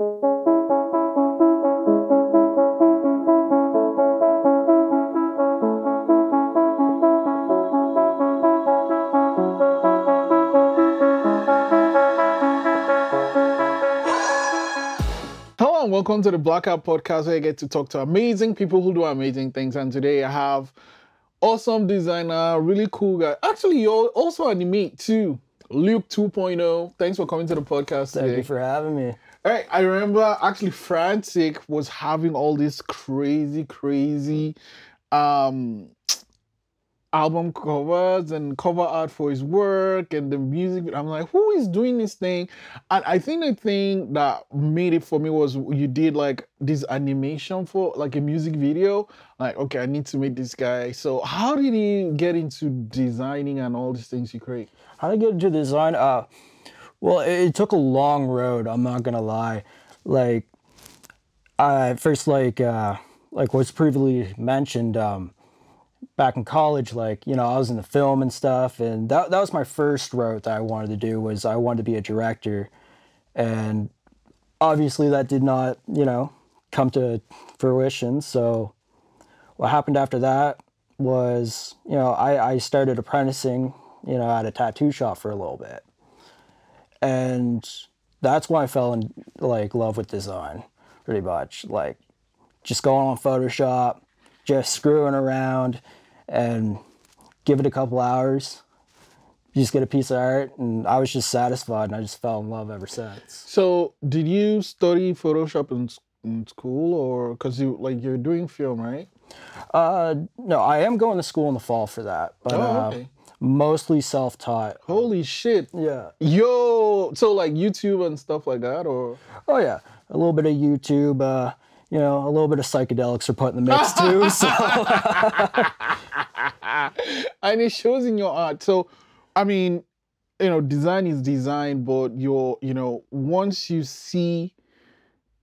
Hello and welcome to the Blackout Podcast where I get to talk to amazing people who do amazing things. And today I have awesome designer, really cool guy. Actually, you're also animate too. Luke 2.0. Thanks for coming to the podcast Thank today. you for having me. I remember actually Frantic was having all this crazy, crazy um album covers and cover art for his work and the music. I'm like, who is doing this thing? And I think the thing that made it for me was you did like this animation for like a music video. Like, okay, I need to meet this guy. So how did he get into designing and all these things you create? How did I get into design? Uh, well, it, took a long road. I'm not gonna lie. Like, I first like uh, like was previously mentioned. Um, back in college, like you know, I was in the film and stuff, and that that was my first route that I wanted to do was I wanted to be a director, and obviously that did not you know come to fruition. So what happened after that was you know I, I started apprenticing you know at a tattoo shop for a little bit and that's when i fell in like love with design pretty much like just going on photoshop just screwing around and give it a couple hours you just get a piece of art and i was just satisfied and i just fell in love ever since So, did you study Photoshop in, in school, or because you like you're doing film, right? uh no i am going to school in the fall for that but Oh, uh, okay. Mostly self-taught Holy shit! yeah Yo, so like YouTube and stuff like that, or Oh yeah, a little bit of YouTube, uh, you know, a little bit of psychedelics are put in the mix too. So and it shows in your art. So, I mean, you know, design is design, but you're, you know, once you see,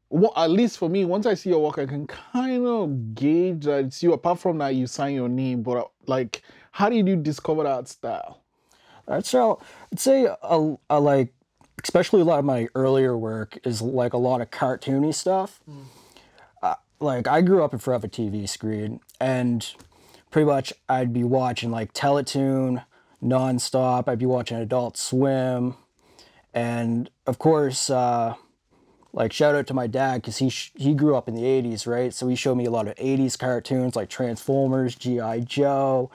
well, at least for me, once I see your work, I can kind of gauge that it's you. Apart from that, you sign your name, but uh, like, how did you discover that style? that's how I'd say a, a like, especially a lot of my earlier work is like a lot of cartoony stuff. Uh, like I grew up in front of a TV screen, and pretty much I'd be watching like Teletoon nonstop. I'd be watching Adult Swim, and of course. Uh, like shout out to my dad because he sh- he grew up in the 80s right so he showed me a lot of 80s cartoons like transformers gi joe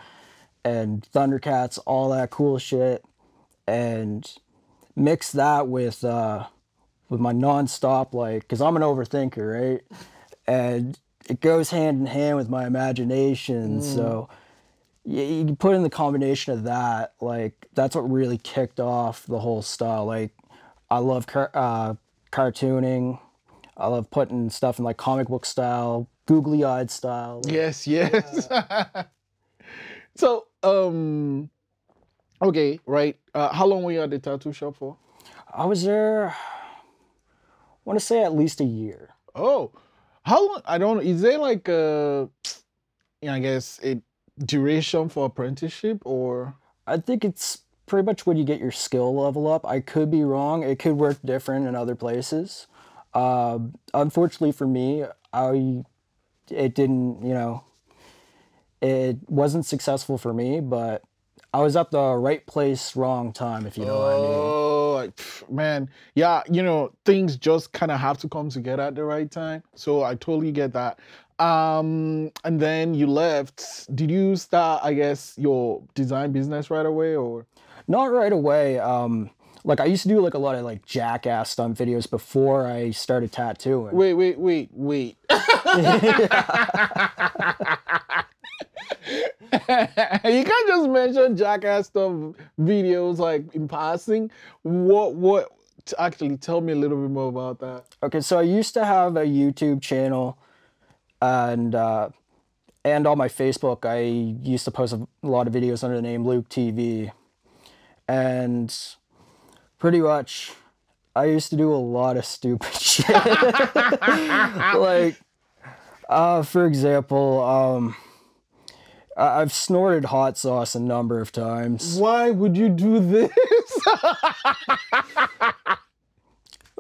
and thundercats all that cool shit and mix that with uh with my nonstop like because i'm an overthinker right? And it goes hand in hand with my imagination so you, you put in the combination of that like that's what really kicked off the whole style like i love car- uh, cartooning i love putting stuff in like comic book style googly eyed style Yes, yes. so, um, okay, right. Uh, how long were you at the tattoo shop for? i was there i want to say at least a year Oh, how long? I don't. Is there like a, I guess a duration for apprenticeship or? I think it's pretty much when you get your skill level up. I could be wrong. It could work different in other places. Uh, unfortunately for me, I it didn't. You know, it wasn't successful for me. But I was at the right place, wrong time. If you know what I mean. Oh, like, man, yeah. You know, things just kind of have to come together at the right time. So I totally get that. Um, and then you left. Did you start? I guess your design business right away, or? Not right away. Um, like I used to do like a lot of like jackass stunt videos before I started tattooing. Wait, wait, wait, wait. you can't just mention jackass stuff videos like in passing. What what actually tell me a little bit more about that. Okay, so I used to have a YouTube channel, and uh, and on my Facebook, I used to post a lot of videos under the name Luke TV, and pretty much, I used to do a lot of stupid shit. like, uh, for example, um, I- I've snorted hot sauce a number of times. Why would you do this?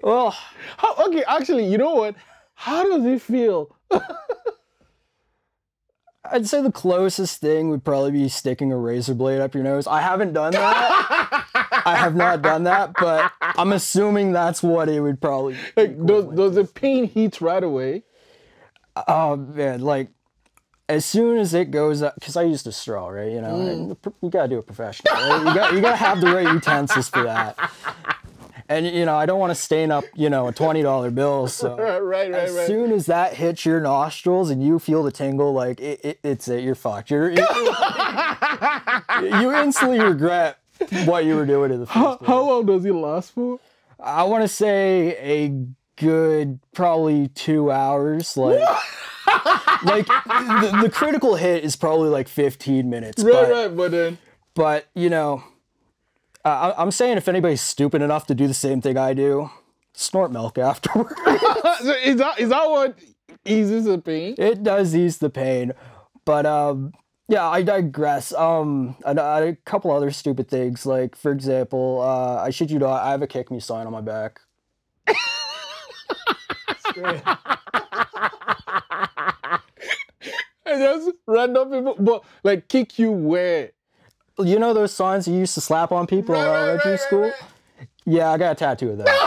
Well, oh, How, okay, actually, you know what? How does it feel? I'd say the closest thing would probably be sticking a razor blade up your nose. I haven't done that. I have not done that, but I'm assuming that's what it would probably. Like, does, does the pain hit right away? Oh man, like as soon as it goes up, because I used a straw, right? You know, and mm. you gotta do it professionally. Right? You got you gotta have the right utensils for that. And you know, I don't want to stain up, you know, a twenty dollar bill. So Right, right, as right. soon as that hits your nostrils and you feel the tingle, like it, it, it's it. You're fucked. You're, you you instantly regret what you were doing in the first How, place. how long does it last for? I want to say a good probably two hours. Like, like the, the critical hit is probably like 15 minutes. Right, but, right, but then. but you know, uh, I'm saying if anybody's stupid enough to do the same thing I do, snort milk afterward. So is that is that what eases the pain? it does ease the pain, but um. Yeah, I digress. Um, a, a couple other stupid things, like for example, uh, I should you not, I have a kick me sign on my back. And just random people, but like kick you where? You know those signs you used to slap on people in Right, right, elementary right, right, school? Yeah, I got a tattoo of that.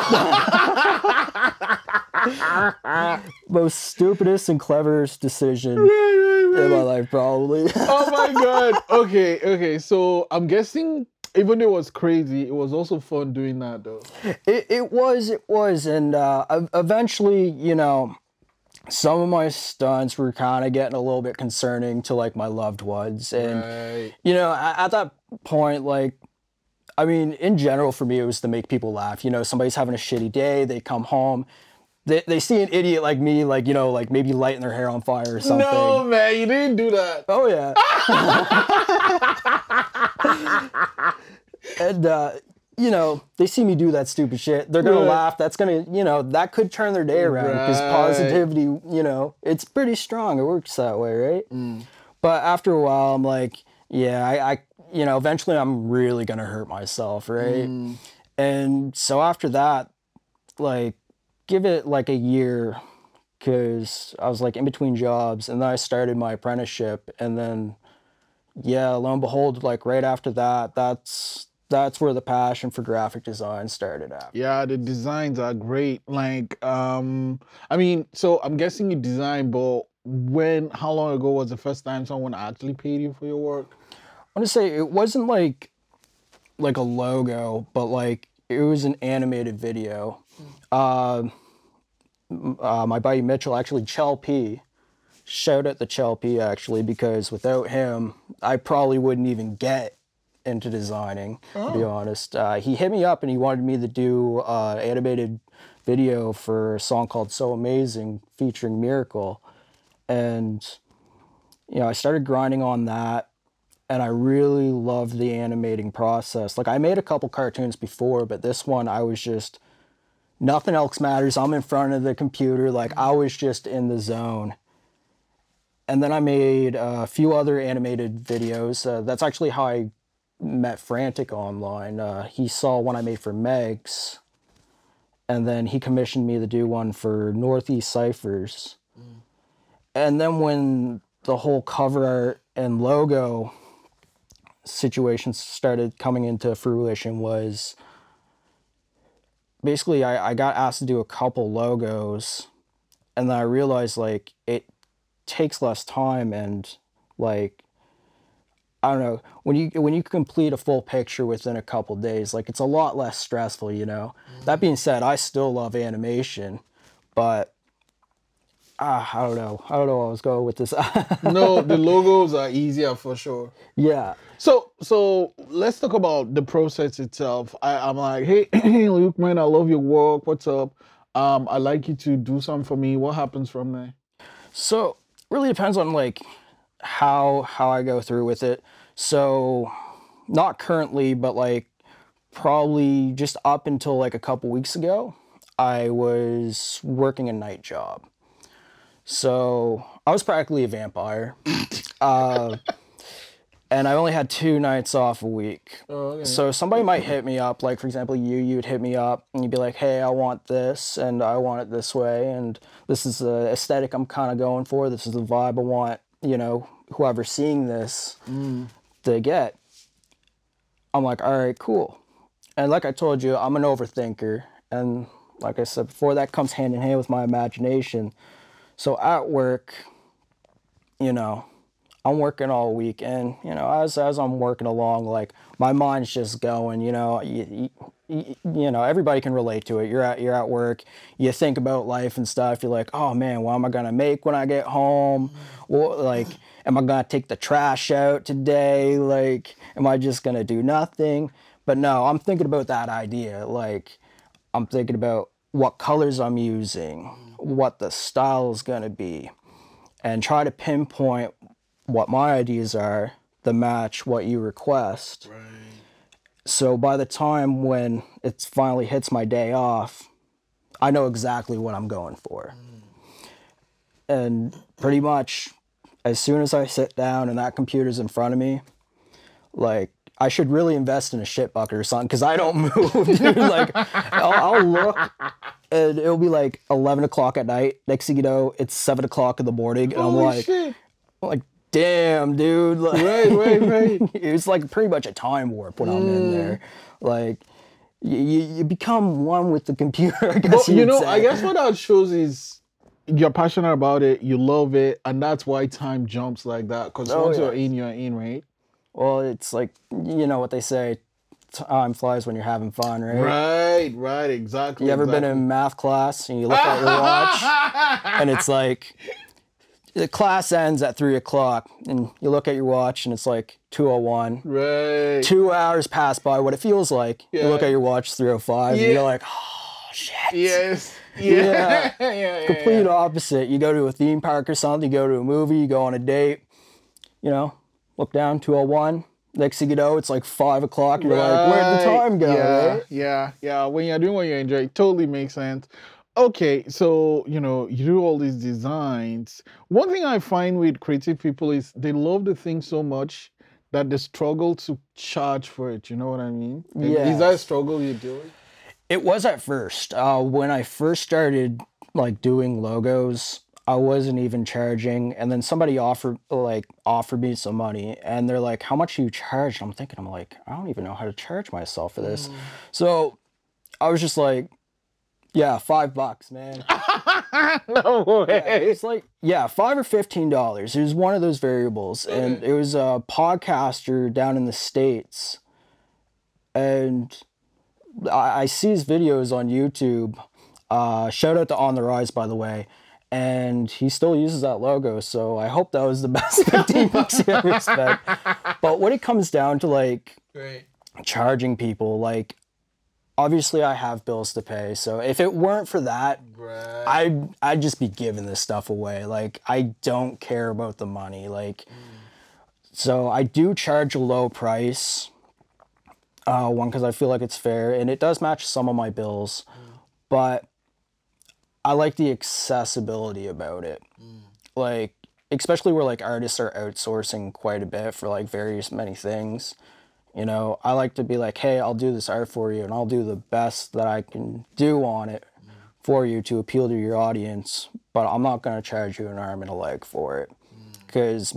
Most stupidest and cleverest decision in my life, probably. oh my god. Okay, okay. So I'm guessing even though it was crazy, it was also fun doing that though. it, it was, it was, and uh, eventually, you know, some of my stunts were kind of getting a little bit concerning to like my loved ones, and Right. you know, at, at that point, like, I mean, in general, for me, it was to make people laugh. You know, somebody's having a shitty day, they come home, they, they see an idiot like me, like, you know, like maybe lighting their hair on fire or something. No man, you didn't do that. Oh, yeah. and, uh, you know, they see me do that stupid shit. They're Right. to laugh. That's going to, you know, that could turn their day around because Right. positivity, you know, it's pretty strong. It works that way, right? Mm. But after a while, I'm like, yeah, I, I you know, eventually I'm really gonna hurt myself, right? Mm. And so after that, like, give it like a year, because I was like in between jobs, and then I started my apprenticeship, and then, yeah, lo and behold, like right after that, that's that's where the passion for graphic design started out. Yeah, the designs are great. Like, um, I mean, so I'm guessing you design, but when, how long ago was the first time someone actually paid you for your work? I want to say it wasn't like like a logo, but like it was an animated video. Uh, uh, my buddy Mitchell, actually, Chell P. Shout out to Chell P. Actually, because without him, I probably wouldn't even get into designing. To be honest, uh, he hit me up and he wanted me to do uh, animated video for a song called "So Amazing" featuring Miracle, and you know I started grinding on that and I really loved the animating process. Like I made a couple cartoons before, but this one I was just nothing else matters. I'm in front of the computer, like I was just in the zone. And then I made a few other animated videos. Uh, that's actually how I met Frantic online. Uh, he saw one I made for Megs, and then he commissioned me to do one for Northeast Ciphers. And then when the whole cover art and logo situations started coming into fruition was basically I, I got asked to do a couple logos and then I realized like it takes less time and like I don't know when you when you complete a full picture within a couple days like it's a lot less stressful you know that being said I still love animation but ah, I don't know I don't know where I was going with this No, the logos are easier for sure. yeah So, so let's talk about the process itself. I, I'm like, hey, hey, Luke, man, I love your work. What's up? Um, I'd like you to do something for me. What happens from there? So really depends on like how how I go through with it. So not currently, but like probably just up until like a couple weeks ago, I was working a night job. So I was practically a vampire. uh, and I only had two nights off a week. Oh, okay. So somebody might hit me up, like for example, you, you'd hit me up and you'd be like, "Hey, I want this, and I want it this way, and this is the aesthetic I'm kind of going for. This is the vibe I want, you know, whoever's seeing this mm. to get." I'm like, "All right, cool." And like I told you, I'm an overthinker, and like I said before, that comes hand in hand with my imagination. So at work, you know, I'm working all week, and you know, as as I'm working along, like my mind's just going. You know, you, you, you know, everybody can relate to it. You're at you're at work, you think about life and stuff. You're like, oh man, what am I gonna make when I get home? Well, like, am I gonna take the trash out today? Like, am I just gonna do nothing? But no, I'm thinking about that idea. Like, I'm thinking about what colors I'm using, what the style is gonna be, and try to pinpoint what my ideas are the match what you request. Right. So by the time when it finally hits my day off, I know exactly what I'm going for. Mm. And pretty much as soon as I sit down and that computer's in front of me, like I should really invest in a shit bucket or something because I don't move, dude. Like I'll, I'll look and it'll be like 11 o'clock at night. Next thing you know, it's 7 o'clock in the morning. And I'm like, shit. I'm like, damn, dude. Like, Right, right, right. it's like pretty much a time warp when I'm in there. Like, you, you, you become one with the computer. I guess But you know, say. I guess what that shows is you're passionate about it, you love it, and that's why time jumps like that. Because Oh, once yeah. you're in, you're in, right? Well, it's like you know what they say, time flies when you're having fun, right? Right, right, exactly. You ever been in math class and you look at your watch and it's like the class ends at three o'clock and you look at your watch and it's like two oh one. Right. Two hours pass by. What it feels like, you look at your watch, three oh five, Yeah. and you're like, oh shit. Yes. Yeah. Yeah. yeah, yeah, complete yeah. opposite. You go to a theme park or something, you go to a movie, you go on a date, you know, look down, 201. Next thing you know, it's like five o'clock. You're like, where'd the time go? Yeah, right? yeah, yeah. When you're doing what you enjoy, it totally makes sense. Okay, so you know, you do all these designs. One thing I find with creative people is they love the thing so much that they struggle to charge for it. You know what I mean? Is that a struggle you do? It? It was at first. Uh, when I first started like doing logos, I wasn't even charging, and then somebody offered like offered me some money, and they're like, "How much do you charge?" And I'm thinking, I'm like, I don't even know how to charge myself for this. So I was just like, "Yeah, five bucks, man." no Yeah, way. it's like yeah, five or fifteen dollars. It was one of those variables, and it was a podcaster down in the states, and I, I see his videos on YouTube. Uh, shout out to On the Rise, by the way, and he still uses that logo. So I hope that was the best fifteen bucks he ever spent. But when it comes down to like Right. charging people, like obviously I have bills to pay. So if it weren't for that, Right. I'd I'd just be giving this stuff away. Like I don't care about the money. Like mm. so I do charge a low price. Uh, one because I feel like it's fair and it does match some of my bills, mm. but I like the accessibility about it. Mm. Like especially where like artists are outsourcing quite a bit for like various many things. You know, I like to be like, hey, I'll do this art for you and I'll do the best that I can do on it for you to appeal to your audience, but I'm not going to charge you an arm and a leg for it mm. because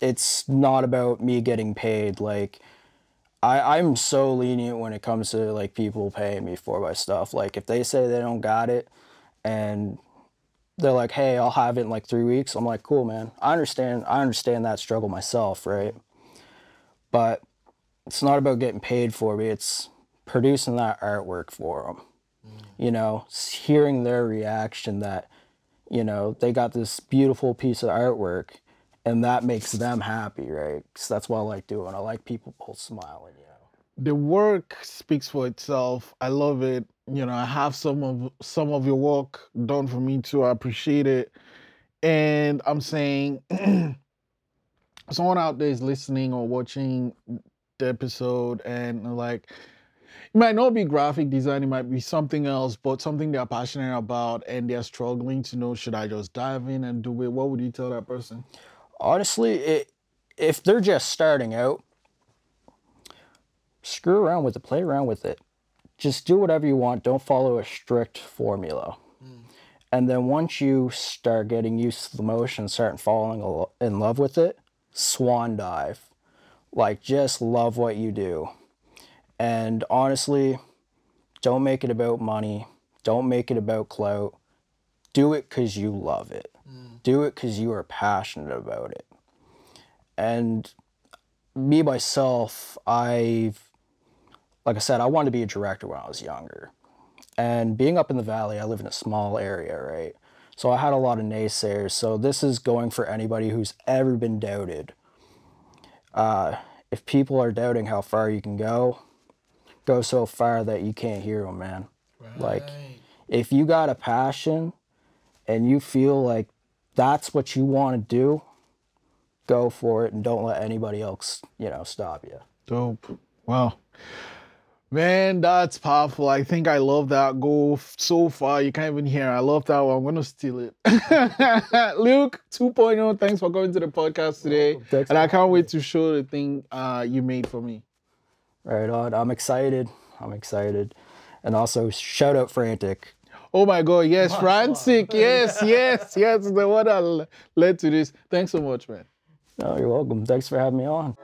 it's not about me getting paid. Like, I, I'm so lenient when it comes to like people paying me for my stuff. Like, if they say they don't got it and they're like, hey, I'll have it in like three weeks, I'm like, cool, man. I understand. I understand that struggle myself, right? But it's not about getting paid for me. It's producing that artwork for them. Mm. You know, hearing their reaction that, you know, they got this beautiful piece of artwork and that makes them happy, right? 'Cause that's what I like doing. I like people smiling, you know. the work speaks for itself. I love it. You know, I have some of some of your work done for me too. I appreciate it. And I'm saying someone out there is listening or watching episode and like it might not be graphic design, it might be something else, but something they're passionate about and they're struggling to know should I just dive in and do it? What would you tell that person? honestly it if they're just starting out, screw around with it, play around with it. Just do whatever you want. Don't follow a strict formula. Hmm. And then once you start getting used to the motion, start falling in love with it, swan dive. Like just love what you do. And honestly, don't make it about money. Don't make it about clout. Do it because you love it. Mm. Do it because you are passionate about it. And me myself, I've, like I said, I wanted to be a director when I was younger. And being up in the valley, I live in a small area, right? So I had a lot of naysayers. So this is going for anybody who's ever been doubted. Uh, if people are doubting how far you can go, go so far that you can't hear them, man. Like, if you got a passion and you feel like that's what you want to do, go for it and don't let anybody else, you know, stop you. Dope. Wow. Man, that's powerful. I think I love that goal so far. You can't even hear. I love that one. I'm gonna steal it. Luke 2.0, thanks for coming to the podcast today. Thanks And I can't wait to show the thing uh, you made for me. Right on. I'm excited. I'm excited. And also shout out Frantic. Oh my god, yes, Frantic. Yes, yes, yes, the one that led to this. Thanks so much, man. Oh, you're welcome. Thanks for having me on.